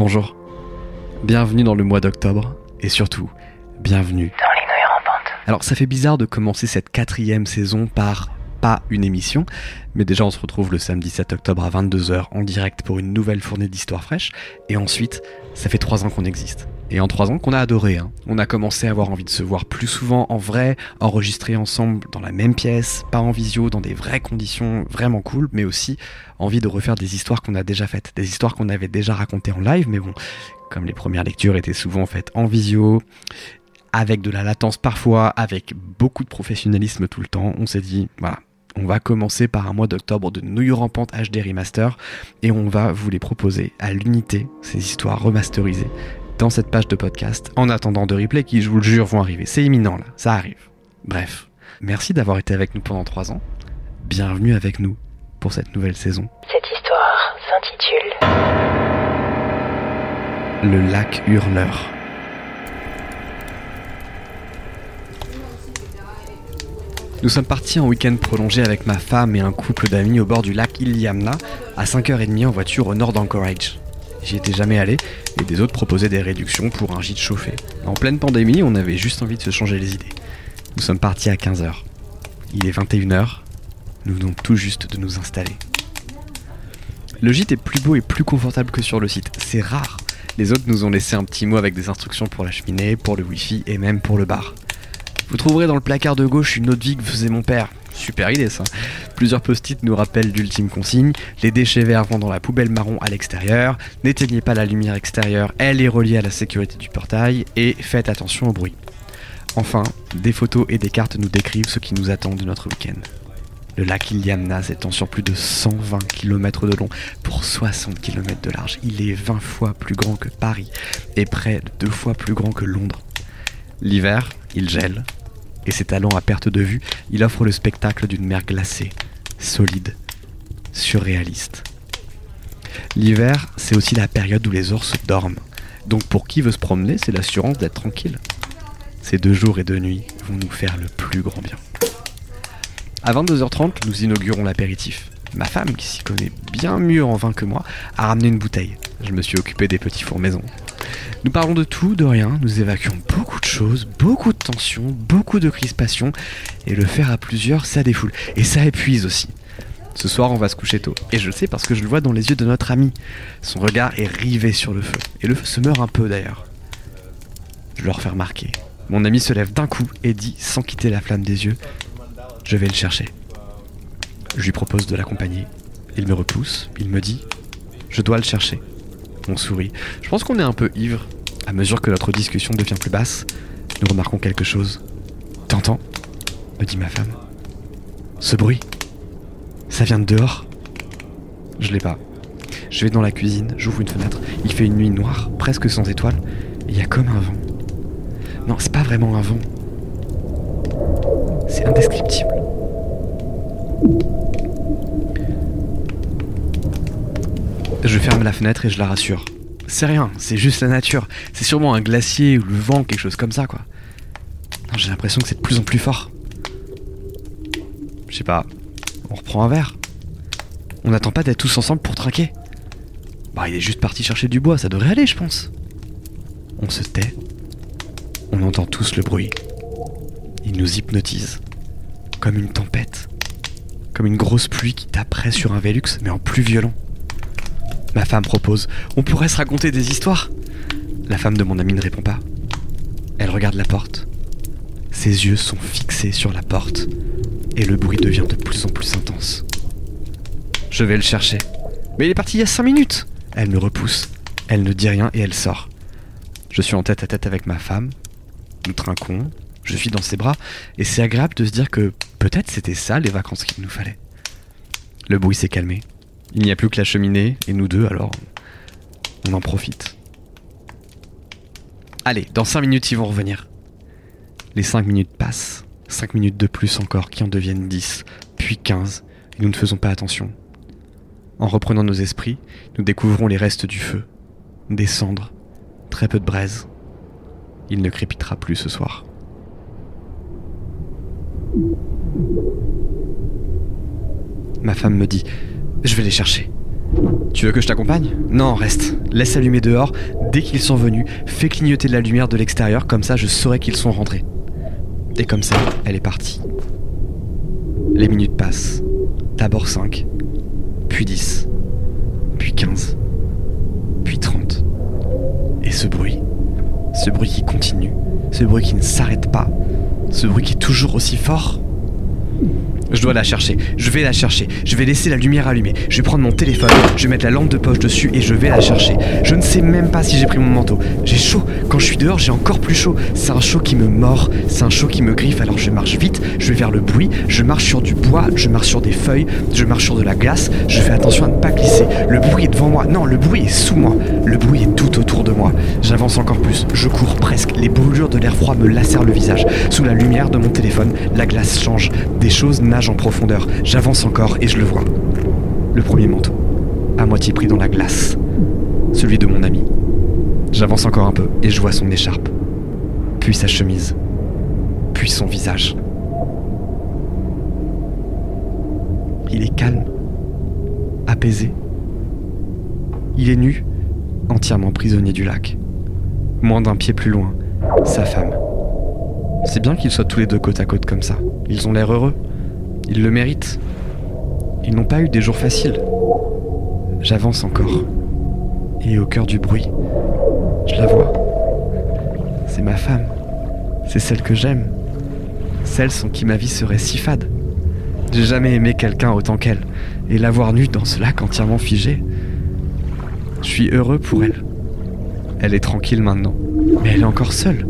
Bonjour. Bienvenue dans le mois d'octobre et surtout, bienvenue dans les nuits rampantes. Alors ça fait bizarre de commencer cette quatrième saison par pas une émission, mais déjà on se retrouve le samedi 7 octobre à 22h en direct pour une nouvelle fournée d'histoires fraîches, et ensuite ça fait trois ans qu'on existe. Et en trois ans qu'on a adoré. Hein. On a commencé à avoir envie de se voir plus souvent en vrai, enregistrer ensemble dans la même pièce, pas en visio, dans des vraies conditions vraiment cool, mais aussi envie de refaire des histoires qu'on a déjà faites, des histoires qu'on avait déjà racontées en live, mais bon, comme les premières lectures étaient souvent faites en visio, avec de la latence parfois, avec beaucoup de professionnalisme tout le temps, on s'est dit, voilà, on va commencer par un mois d'octobre de New Rampante HD Remaster et on va vous les proposer à l'unité, ces histoires remasterisées, dans cette page de podcast, en attendant de replay qui, je vous le jure, vont arriver. C'est imminent là, ça arrive. Bref, merci d'avoir été avec nous pendant trois ans. Bienvenue avec nous pour cette nouvelle saison. Cette histoire s'intitule Le lac hurleur. Nous sommes partis en week-end prolongé avec ma femme et un couple d'amis au bord du lac Iliamna, à 5h30 en voiture au nord d'Anchorage. J'y étais jamais allé et des autres proposaient des réductions pour un gîte chauffé. En pleine pandémie, on avait juste envie de se changer les idées. Nous sommes partis à 15h. Il est 21h. Nous venons tout juste de nous installer. Le gîte est plus beau et plus confortable que sur le site. C'est rare. Les autres nous ont laissé un petit mot avec des instructions pour la cheminée, pour le wifi et même pour le bar. Vous trouverez dans le placard de gauche une autre vie que faisait mon père. Super idée ça. Plusieurs post-it nous rappellent l'ultime consigne. Les déchets verts vont dans la poubelle marron à l'extérieur. N'éteignez pas la lumière extérieure, elle est reliée à la sécurité du portail. Et faites attention au bruit. Enfin, des photos et des cartes nous décrivent ce qui nous attend de notre week-end. Le lac Iliamna s'étend sur plus de 120 km de long pour 60 km de large. Il est 20 fois plus grand que Paris et près de deux fois plus grand que Londres. L'hiver, il gèle, et ses talons à perte de vue, il offre le spectacle d'une mer glacée, solide, surréaliste. L'hiver, c'est aussi la période où les ours dorment. Donc pour qui veut se promener, c'est l'assurance d'être tranquille. Ces deux jours et deux nuits vont nous faire le plus grand bien. À 22h30, nous inaugurons l'apéritif. Ma femme, qui s'y connaît bien mieux en vin que moi, a ramené une bouteille. Je me suis occupé des petits fours maison. Nous parlons de tout, de rien, nous évacuons beaucoup de choses, beaucoup de tensions, beaucoup de crispations, et le faire à plusieurs, ça défoule. Et ça épuise aussi. Ce soir, on va se coucher tôt. Et je le sais parce que je le vois dans les yeux de notre ami. Son regard est rivé sur le feu. Et le feu se meurt un peu d'ailleurs. Je leur fais remarquer. Mon ami se lève d'un coup et dit, sans quitter la flamme des yeux, Je vais le chercher. Je lui propose de l'accompagner. Il me repousse, il me dit, Je dois le chercher. On sourit. Je pense qu'on est un peu ivre. À mesure que notre discussion devient plus basse, nous remarquons quelque chose. T'entends me dit ma femme. Ce bruit Ça vient de dehors Je l'ai pas. Je vais dans la cuisine, j'ouvre une fenêtre. Il fait une nuit noire, presque sans étoiles. Il y a comme un vent. Non, c'est pas vraiment un vent. C'est indescriptible. Je ferme la fenêtre et je la rassure. C'est rien, c'est juste la nature. C'est sûrement un glacier ou le vent, quelque chose comme ça, quoi. J'ai l'impression que c'est de plus en plus fort. Je sais pas, on reprend un verre. On n'attend pas d'être tous ensemble pour traquer. Bah, il est juste parti chercher du bois, ça devrait aller, je pense. On se tait. On entend tous le bruit. Il nous hypnotise. Comme une tempête. Comme une grosse pluie qui taperait sur un Velux, mais en plus violent. Ma femme propose On pourrait se raconter des histoires La femme de mon ami ne répond pas. Elle regarde la porte. Ses yeux sont fixés sur la porte et le bruit devient de plus en plus intense. Je vais le chercher. Mais il est parti il y a cinq minutes Elle me repousse. Elle ne dit rien et elle sort. Je suis en tête à tête avec ma femme. Nous trinquons. Je suis dans ses bras et c'est agréable de se dire que peut-être c'était ça les vacances qu'il nous fallait. Le bruit s'est calmé. Il n'y a plus que la cheminée et nous deux, alors on en profite. Allez, dans 5 minutes, ils vont revenir. Les 5 minutes passent, 5 minutes de plus encore qui en deviennent 10, puis 15, et nous ne faisons pas attention. En reprenant nos esprits, nous découvrons les restes du feu, des cendres, très peu de braise. Il ne crépitera plus ce soir. Ma femme me dit je vais les chercher. Tu veux que je t'accompagne? Non, reste. Laisse allumer dehors. Dès qu'ils sont venus, fais clignoter de la lumière de l'extérieur, comme ça je saurai qu'ils sont rentrés. Et comme ça, elle est partie. Les minutes passent. D'abord 5, puis 10, puis 15, puis 30. Et ce bruit, ce bruit qui continue, ce bruit qui ne s'arrête pas, ce bruit qui est toujours aussi fort. Je dois la chercher, je vais la chercher, je vais laisser la lumière allumée, je vais prendre mon téléphone, je vais mettre la lampe de poche dessus et je vais la chercher. Je ne sais même pas si j'ai pris mon manteau. J'ai chaud, quand je suis dehors j'ai encore plus chaud. C'est un chaud qui me mord, c'est un chaud qui me griffe. Alors je marche vite, je vais vers le bruit, je marche sur du bois, je marche sur des feuilles, je marche sur de la glace, je fais attention à. Le bruit est devant moi, non, le bruit est sous moi, le bruit est tout autour de moi. J'avance encore plus, je cours presque, les brûlures de l'air froid me lacèrent le visage. Sous la lumière de mon téléphone, la glace change, des choses nagent en profondeur. J'avance encore et je le vois. Le premier manteau, à moitié pris dans la glace. Celui de mon ami. J'avance encore un peu et je vois son écharpe. Puis sa chemise. Puis son visage. Il est calme. Apaisé. Il est nu, entièrement prisonnier du lac. Moins d'un pied plus loin, sa femme. C'est bien qu'ils soient tous les deux côte à côte comme ça. Ils ont l'air heureux. Ils le méritent. Ils n'ont pas eu des jours faciles. J'avance encore. Et au cœur du bruit, je la vois. C'est ma femme. C'est celle que j'aime. Celle sans qui ma vie serait si fade. J'ai jamais aimé quelqu'un autant qu'elle. Et la voir nue dans ce lac entièrement figé. Je suis heureux pour elle. Elle est tranquille maintenant. Mais elle est encore seule.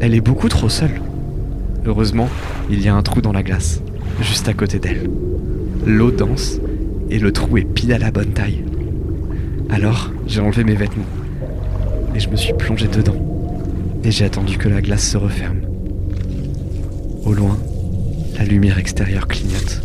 Elle est beaucoup trop seule. Heureusement, il y a un trou dans la glace, juste à côté d'elle. L'eau danse et le trou est pile à la bonne taille. Alors, j'ai enlevé mes vêtements et je me suis plongé dedans. Et j'ai attendu que la glace se referme. Au loin, la lumière extérieure clignote.